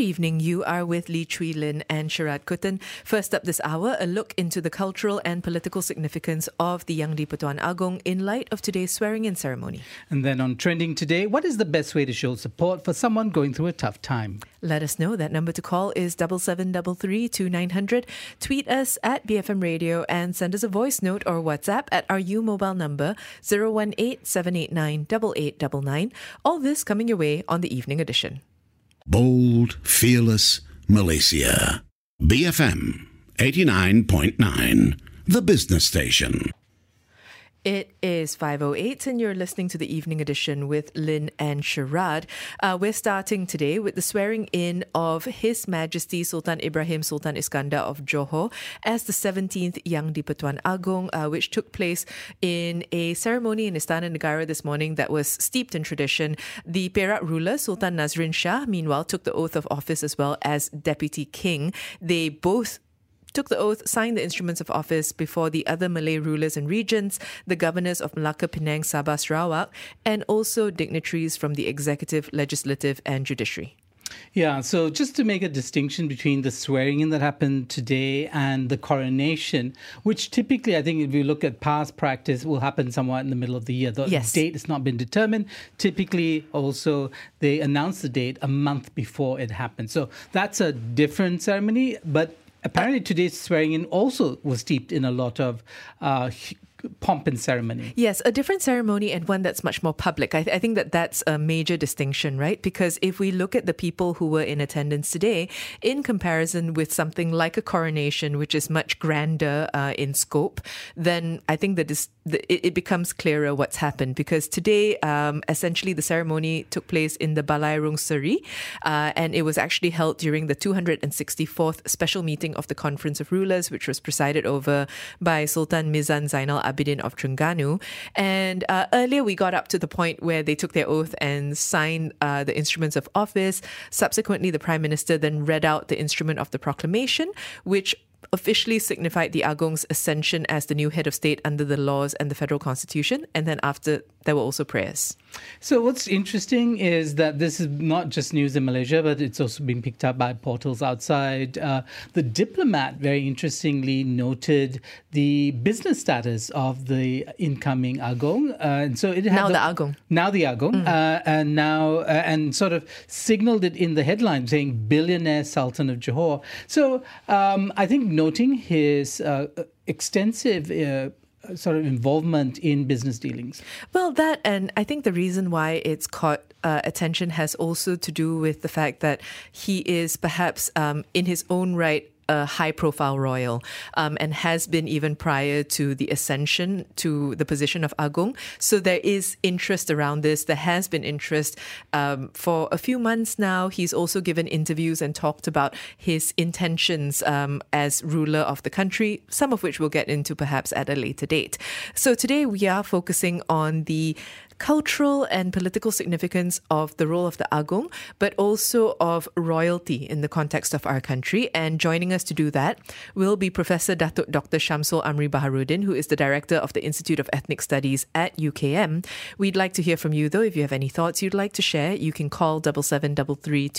Good evening. You are with Lee Chui Lin and Sharad Kuttan. First up this hour, a look into the cultural and political significance of the Yang di-Pertuan Agong in light of today's swearing-in ceremony. And then on trending today, what is the best way to show support for someone going through a tough time? Let us know. That number to call is double seven double three two nine hundred. Tweet us at BFM Radio and send us a voice note or WhatsApp at our U mobile number 018 789 8899. All this coming your way on the evening edition. Bold, fearless Malaysia. BFM 89.9, the business station. It is 5.08 and you're listening to the evening edition with Lynn and Sharad. Uh, we're starting today with the swearing in of His Majesty Sultan Ibrahim Sultan Iskandar of Johor as the 17th Yang di-Pertuan Agong, uh, which took place in a ceremony in Istana Negara this morning that was steeped in tradition. The Perak ruler, Sultan Nazrin Shah, meanwhile, took the oath of office as well as Deputy King. They both took the oath, signed the instruments of office before the other Malay rulers and regents, the governors of Malacca, Penang, Sabah, Sarawak, and also dignitaries from the executive, legislative, and judiciary. Yeah, so just to make a distinction between the swearing in that happened today and the coronation, which typically, I think, if you look at past practice, will happen somewhat in the middle of the year. The Yes. date has not been determined. Typically, also, they announce the date a month before it happens. So that's a different ceremony, but apparently today's swearing in also was steeped in a lot of uh, pomp and ceremony. Yes, a different ceremony and one that's much more public. I, th- I think that that's a major distinction, right? Because if we look at the people who were in attendance today, in comparison with something like a coronation, which is much grander uh, in scope, then I think that this, the, it, it becomes clearer what's happened. Because today, um, essentially, the ceremony took place in the Balairung Seri, uh, and it was actually held during the 264th special meeting of the Conference of Rulers, which was presided over by Sultan Mizan Zainal Abidin of Terengganu. And uh, earlier, we got up to the point where they took their oath and signed uh, the instruments of office. Subsequently, the Prime Minister then read out the instrument of the proclamation, which officially signified the Agong's ascension as the new head of state under the laws and the federal constitution. And then after, there were also prayers. So what's interesting is that this is not just news in Malaysia, but it's also been picked up by portals outside. Uh, the diplomat very interestingly noted the business status of the incoming Agong, uh, and so it had Now the Agong. now the Agong, uh, and now uh, and sort of signaled it in the headline, saying billionaire Sultan of Johor. So um, I think noting his uh, extensive. Uh, Sort of involvement in business dealings. Well, that and I think the reason why it's caught uh, attention has also to do with the fact that he is perhaps um, in his own right a high profile royal um, and has been even prior to the ascension to the position of Agong. So there is interest around this. There has been interest um, for a few months now. He's also given interviews and talked about his intentions um, as ruler of the country, some of which we'll get into perhaps at a later date. So today we are focusing on the cultural and political significance of the role of the Agong, but also of royalty in the context of our country. And joining us to do that will be Professor Datuk Dr. Shamsul Amri Baharuddin, who is the Director of the Institute of Ethnic Studies at UKM. We'd like to hear from you, though. If you have any thoughts you'd like to share, you can call 7733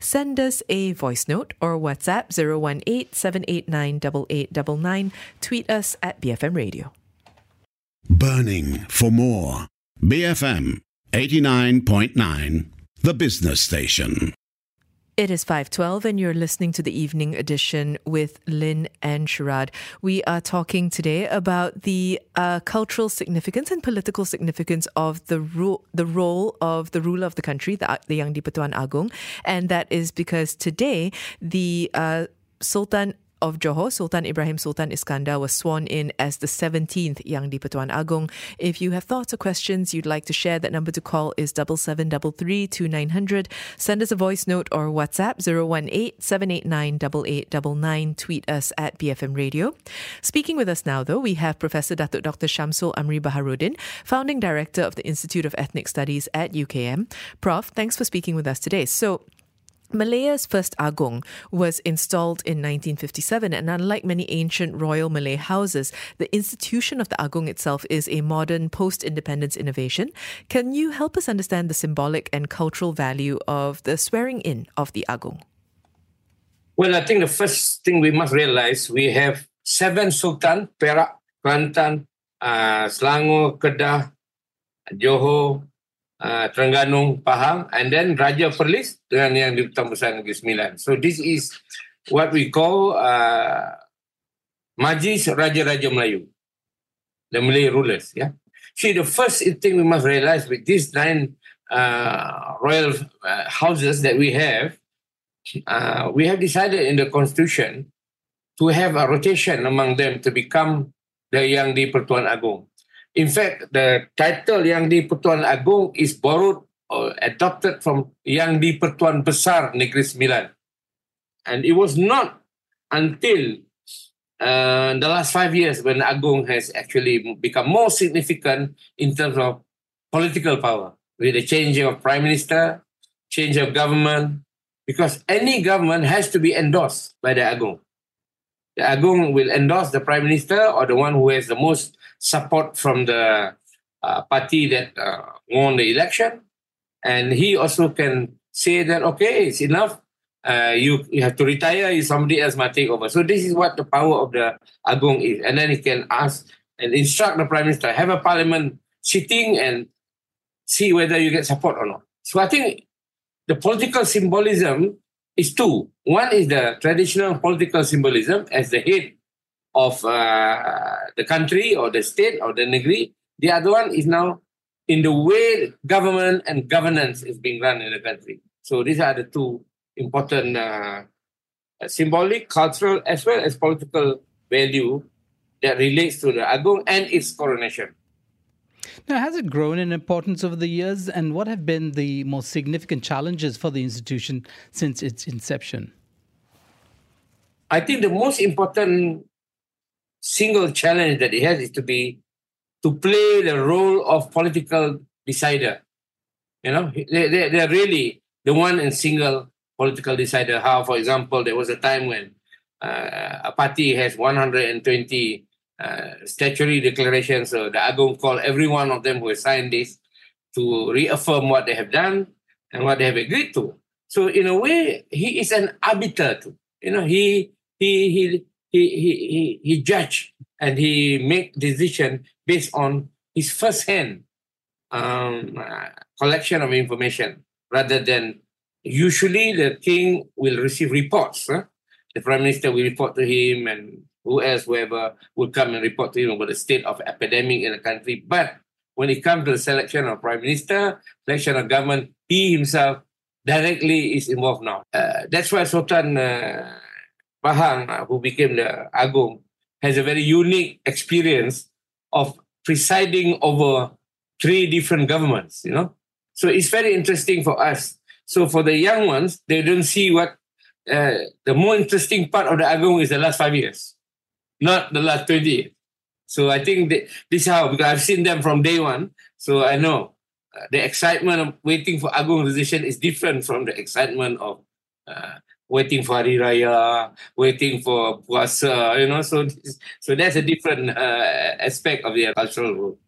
Send us a voice note or WhatsApp 018 789 8899. Tweet us at BFM Radio. Burning for more. BFM 89.9, the business station. It is 512 and you're listening to the evening edition with Lynn and Sharad. We are talking today about the uh, cultural significance and political significance of the ro- the role of the ruler of the country, the, the Yang di-Pertuan Agong. And that is because today the uh, Sultan of Johor, Sultan Ibrahim Sultan Iskandar, was sworn in as the 17th Yang di Pertuan Agong. If you have thoughts or questions you'd like to share, that number to call is 7733 Send us a voice note or WhatsApp 018 789 8899. Tweet us at BFM Radio. Speaking with us now, though, we have Professor Datuk Dr. Shamsul Amri Baharuddin, founding director of the Institute of Ethnic Studies at UKM. Prof, thanks for speaking with us today. So, Malaya's first Agong was installed in 1957, and unlike many ancient royal Malay houses, the institution of the Agong itself is a modern post independence innovation. Can you help us understand the symbolic and cultural value of the swearing in of the Agong? Well, I think the first thing we must realize we have seven sultan Perak, Kelantan, uh, Selangor, Kedah, Johor, uh, Terengganu, Pahang, and then Raja Perlis dengan yang di Hutan Besar Negeri Sembilan. So this is what we call uh, Majlis Raja-Raja Melayu, the Malay rulers. Yeah. See, the first thing we must realize with these nine uh, royal uh, houses that we have, uh, we have decided in the constitution to have a rotation among them to become the Yang di Pertuan Agong. In fact, the title Yang di Pertuan Agong is borrowed or adopted from Yang di Pertuan Besar Negeri Sembilan. And it was not until uh, the last five years when Agong has actually become more significant in terms of political power with the change of prime minister, change of government, because any government has to be endorsed by the Agong. The Agong will endorse the prime minister or the one who has the most support from the uh, party that uh, won the election. And he also can say that, okay, it's enough. Uh, you, you have to retire, somebody else might take over. So this is what the power of the Agong is. And then he can ask and instruct the Prime Minister, have a parliament sitting and see whether you get support or not. So I think the political symbolism is two. One is the traditional political symbolism as the head of uh, the country or the state or the negri. The other one is now in the way government and governance is being run in the country. So these are the two important uh, symbolic, cultural, as well as political value that relates to the Agong and its coronation. Now, has it grown in importance over the years, and what have been the most significant challenges for the institution since its inception? I think the most important single challenge that he has is to be to play the role of political decider. You know, they, they, they're really the one and single political decider. How, for example, there was a time when uh, a party has 120 uh, statutory declarations. So the Agong called every one of them who has signed this to reaffirm what they have done and what they have agreed to. So in a way, he is an arbiter too. You know, he he he he he he, he judge and he make decision based on his first hand um, collection of information rather than usually the king will receive reports. Huh? The prime minister will report to him and who else, whoever will come and report to him about the state of epidemic in the country. But when it comes to the selection of prime minister, selection of government, he himself directly is involved now. Uh, that's why Sultan uh, Pahang, uh, who became the Agong, has a very unique experience of presiding over three different governments, you know. So it's very interesting for us. So for the young ones, they don't see what uh, the more interesting part of the Agong is the last five years not the last 20 years. So I think this is how, because I've seen them from day one. So I know uh, the excitement of waiting for Agong decision is different from the excitement of uh, waiting for Hari Raya, waiting for Puasa, you know. So, so that's a different uh, aspect of their cultural role.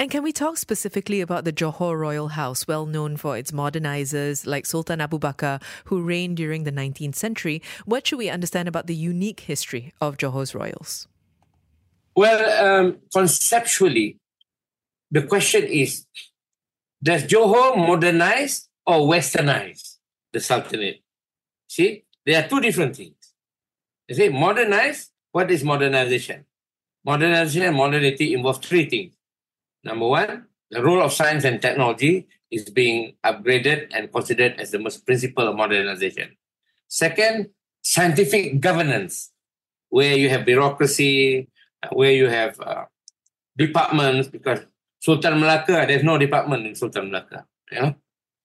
And can we talk specifically about the Johor Royal House, well known for its modernizers like Sultan Abu Bakar, who reigned during the 19th century? What should we understand about the unique history of Johor's royals? Well, um, conceptually, the question is Does Johor modernize or westernize the Sultanate? See, there are two different things. You see, modernize, what is modernization? Modernization and modernity involve three things Number one, the role of science and technology is being upgraded and considered as the most principle of modernization. Second, scientific governance, where you have bureaucracy, uh, where you have uh, departments, because Sultan Melaka, there's no department in Sultan Melaka. You know?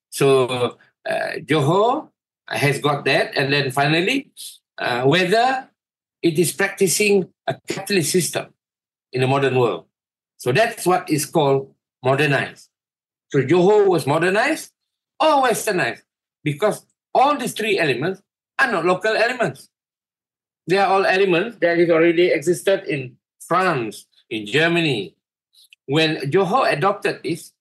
So uh, Johor has got that. And then finally, uh, whether it is practicing a capitalist system in the modern world. So that's what is called modernized. So Johor was modernized or westernized because all these three elements are not local elements. They are all elements that is already existed in France, in Germany. When Johor adopted this,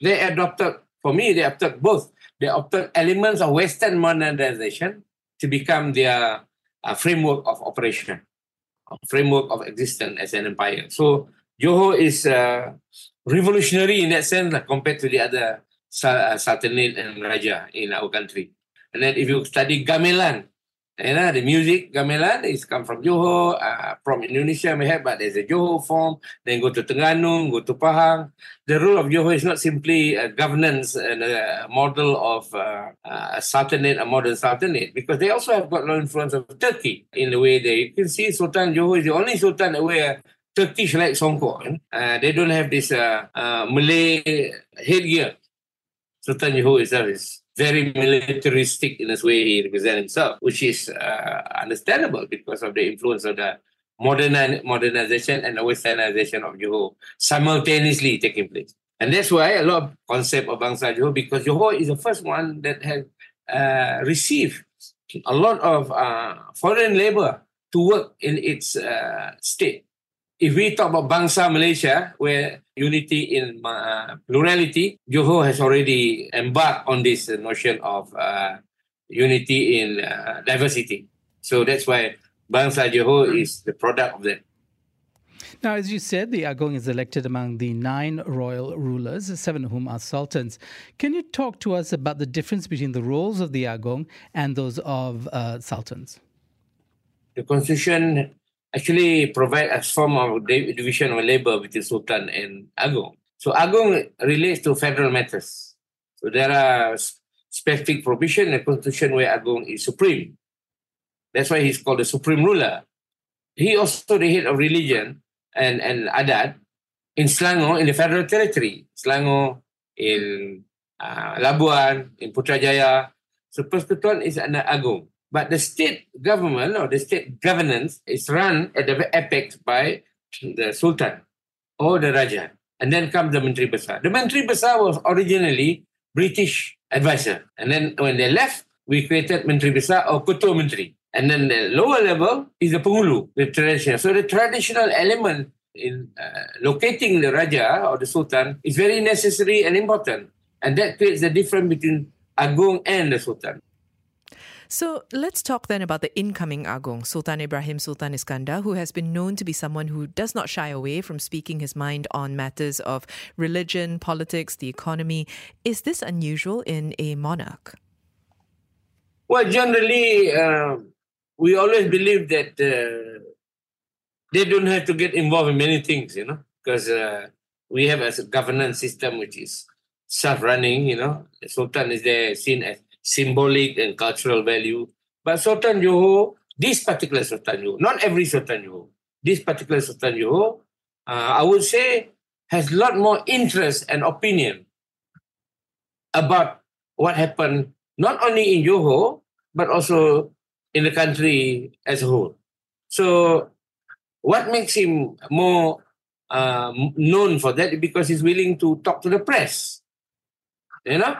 they adopted, for me, they adopted both. They adopted elements of Western modernization to become their uh, framework of operation, framework of existence as an empire. So Johor is uh, revolutionary in that sense like, compared to the other uh, Sultanate and Raja in our country. And then if you study gamelan, you know, the music gamelan is come from Johor, uh, from Indonesia may have, but there's a Johor form. Then go to Terengganu, go to Pahang. The rule of Johor is not simply a governance and a model of uh, a sultanate, a modern sultanate, because they also have got no influence of Turkey in the way they, you can see Sultan Johor is the only sultan that Turkish like Songkok. Uh, they don't have this uh, uh, Malay headgear. Sultan Johor itself is very militaristic in his way he represents himself, which is uh, understandable because of the influence of the modern modernization and the westernization of Johor simultaneously taking place. And that's why a lot of concept of Bangsa Johor, because Johor is the first one that has uh, received a lot of uh, foreign labor to work in its uh, state if we talk about Bangsa Malaysia, where unity in uh, plurality, Johor has already embarked on this notion of uh, unity in uh, diversity. So that's why Bangsa Johor is the product of that. Now, as you said, the Agong is elected among the nine royal rulers, seven of whom are sultans. Can you talk to us about the difference between the roles of the Agong and those of uh, sultans? The constitution actually provide a form of division of labor between Sultan and Agong. So Agong relates to federal matters. So there are specific provision in the constitution where Agong is supreme. That's why he's called the supreme ruler. He also the head of religion and, and adat in Selangor in the federal territory. Selangor in uh, Labuan, in Putrajaya. So Persekutuan is under Agong. But the state government or the state governance is run at the apex by the Sultan or the Raja. And then comes the Menteri Besar. The Menteri Besar was originally British advisor. And then when they left, we created Menteri Besar or Ketua Menteri. And then the lower level is the Penghulu, the traditional. So the traditional element in uh, locating the Raja or the Sultan is very necessary and important. And that creates the difference between Agong and the Sultan. So let's talk then about the incoming Agong, Sultan Ibrahim Sultan Iskandar, who has been known to be someone who does not shy away from speaking his mind on matters of religion, politics, the economy. Is this unusual in a monarch? Well, generally, uh, we always believe that uh, they don't have to get involved in many things, you know, because uh, we have a governance system which is self-running, you know. The Sultan is there seen as symbolic and cultural value. But Sultan Johor, this particular Sultan Johor, not every Sultan Johor, this particular Sultan Johor, uh, I would say, has a lot more interest and opinion about what happened not only in Johor, but also in the country as a whole. So, what makes him more uh, known for that? Because he's willing to talk to the press. You know,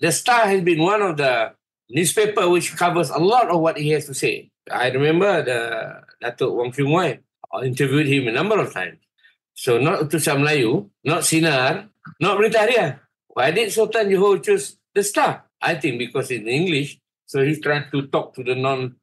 the Star has been one of the newspaper which covers a lot of what he has to say. I remember the Datuk Wong Kim Wai interviewed him a number of times. So not Utusan Melayu, not Sinar, not Berita. Why did Sultan Johor choose the Star? I think because in English, so he's trying to talk to the non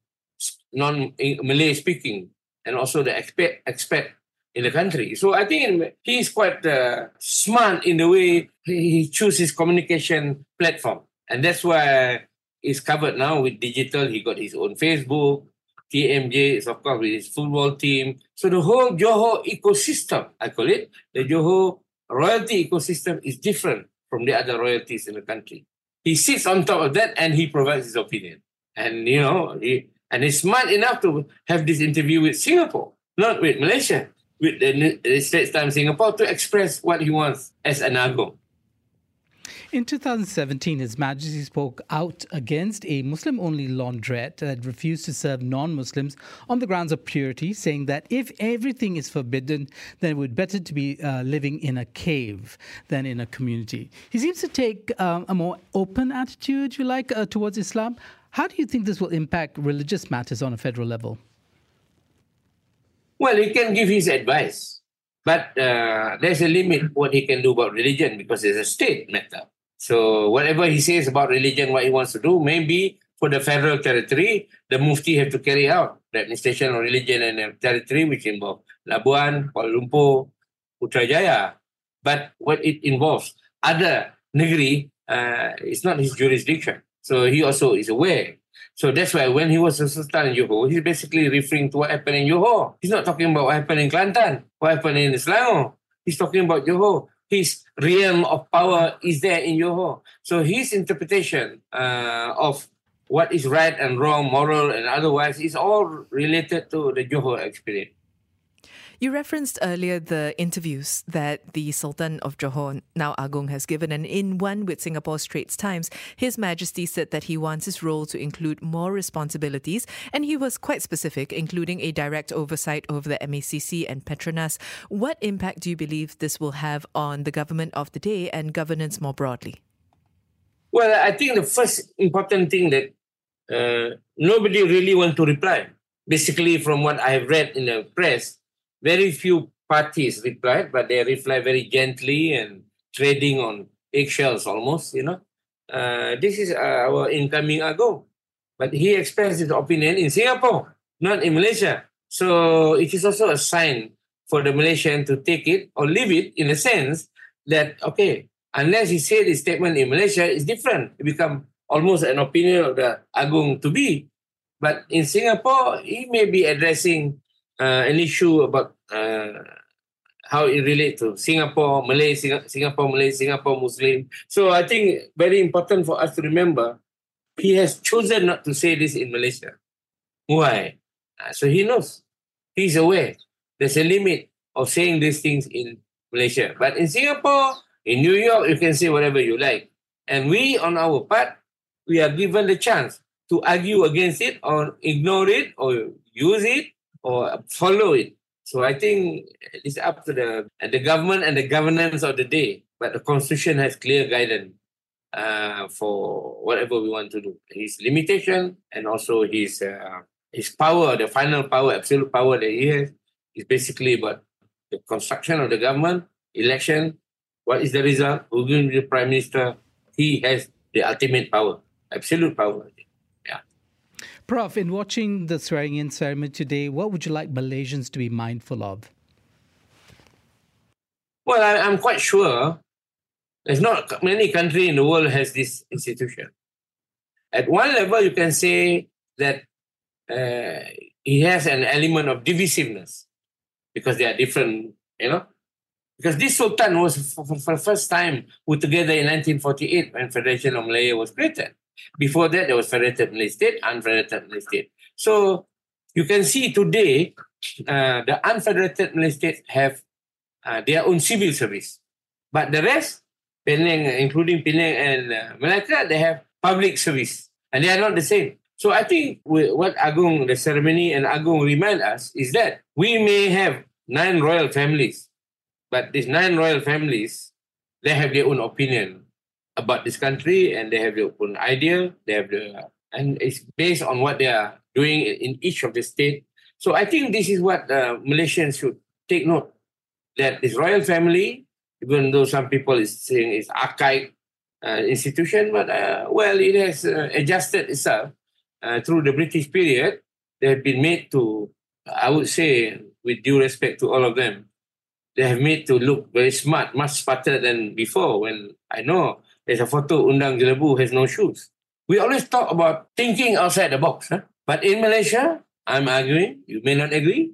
non Malay speaking and also the expat expat in the country. So I think he's quite uh, smart in the way he chooses his communication platform. And that's why it's covered now with digital. He got his own Facebook. TMJ is, of course, with his football team. So the whole Johor ecosystem, I call it, the Johor royalty ecosystem is different from the other royalties in the country. He sits on top of that and he provides his opinion. And, you know, he, And he's smart enough to have this interview with Singapore, not with Malaysia, with the, Straits Times Singapore to express what he wants as an Agong. In 2017, His Majesty spoke out against a Muslim only laundrette that refused to serve non Muslims on the grounds of purity, saying that if everything is forbidden, then it would be better to be uh, living in a cave than in a community. He seems to take um, a more open attitude, you like, uh, towards Islam. How do you think this will impact religious matters on a federal level? Well, he can give his advice, but uh, there's a limit what he can do about religion because it's a state matter. So whatever he says about religion, what he wants to do, maybe for the federal territory, the Mufti have to carry out the administration of religion and territory, which involve Labuan, Kuala Lumpur, Putrajaya. But what it involves, other negeri, uh, it's not his jurisdiction. So he also is aware. So that's why when he was a Sultan in Johor, he's basically referring to what happened in Johor. He's not talking about what happened in Kelantan, what happened in Selangor. He's talking about Johor his realm of power is there in Johor. So his interpretation uh, of what is right and wrong, moral and otherwise, is all related to the Johor experience. You referenced earlier the interviews that the Sultan of Johor, now Agong, has given, and in one with Singapore Straits Times, His Majesty said that he wants his role to include more responsibilities, and he was quite specific, including a direct oversight over the MACC and Petronas. What impact do you believe this will have on the government of the day and governance more broadly? Well, I think the first important thing that uh, nobody really want to reply. Basically, from what I have read in the press, very few parties replied, but they replied very gently and trading on eggshells almost, you know. Uh, this is uh, our incoming Agong. But he expressed his opinion in Singapore, not in Malaysia. So it is also a sign for the Malaysian to take it or leave it in a sense that, okay, unless he said his statement in Malaysia, it's different. It become almost an opinion of the Agong to be. But in Singapore, he may be addressing uh, an issue about uh, how it relates to Singapore, Malay, Singapore, Malay, Singapore Muslim. So I think very important for us to remember, he has chosen not to say this in Malaysia. Why? Uh, so he knows, he's aware. There's a limit of saying these things in Malaysia. But in Singapore, in New York, you can say whatever you like. And we, on our part, we are given the chance to argue against it or ignore it or use it or follow it. So I think it's up to the the government and the governance of the day. But the constitution has clear guidance uh, for whatever we want to do. His limitation and also his uh, his power, the final power, absolute power that he has, is basically about the construction of the government, election. What is the result? Who will be the prime minister? He has the ultimate power, absolute power. Prof, in watching the swearing in ceremony today, what would you like Malaysians to be mindful of? Well, I, am quite sure there's not many country in the world has this institution. At one level, you can say that uh, he has an element of divisiveness because they are different, you know. Because this Sultan was for, for the first time put together in 1948 when Federation of Malaya was created. Before that, there was federated Malay state, unfederated Malay state. So you can see today, uh, the unfederated Malay states have uh, their own civil service. But the rest, Penang, including Penang and uh, Malacca, they have public service. And they are not the same. So I think what Agong, the ceremony and Agong remind us is that we may have nine royal families, but these nine royal families, they have their own opinion about this country and they have their own idea. They have the and it's based on what they are doing in each of the state. So I think this is what uh, Malaysians should take note that this royal family, even though some people is saying it's archaic uh, institution, but uh, well, it has uh, adjusted itself uh, through the British period. They have been made to, I would say, with due respect to all of them, they have made to look very smart, much smarter than before. When I know there's a photo Undang Jelebu has no shoes. We always talk about thinking outside the box. Huh? But in Malaysia, I'm arguing, you may not agree.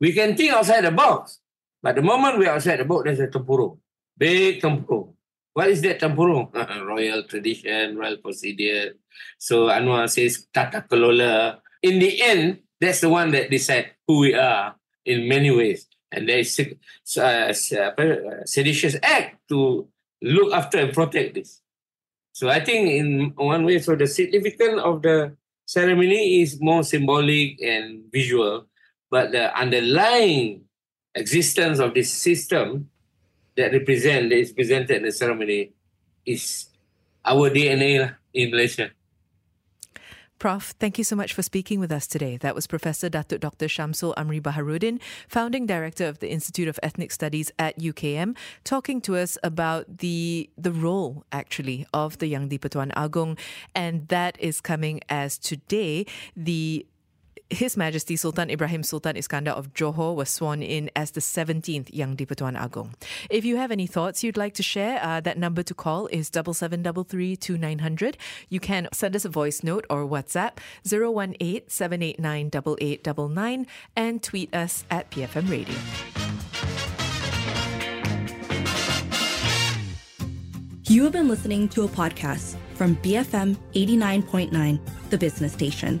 We can think outside the box. But the moment we're outside the box, there's a tempurung. Big tempurung. What is that tempurung? royal tradition, royal procedure. So Anwar says tata kelola. in the end, that's the one that decide who we are in many ways. And there is a uh, uh, seditious act to look after and protect this. So I think in one way, so the significance of the ceremony is more symbolic and visual, but the underlying existence of this system that represent that is presented in the ceremony is our DNA in Malaysia. Prof, thank you so much for speaking with us today. That was Professor Datuk Dr. Shamsul Amri Baharuddin, founding director of the Institute of Ethnic Studies at UKM, talking to us about the the role actually of the Yang di-Pertuan Agong, and that is coming as today the his Majesty Sultan Ibrahim Sultan Iskandar of Johor was sworn in as the 17th Yang di-Pertuan Agong. If you have any thoughts you'd like to share, uh, that number to call is 7733 You can send us a voice note or WhatsApp 018 789 and tweet us at BFM Radio. You have been listening to a podcast from BFM 89.9, the business station.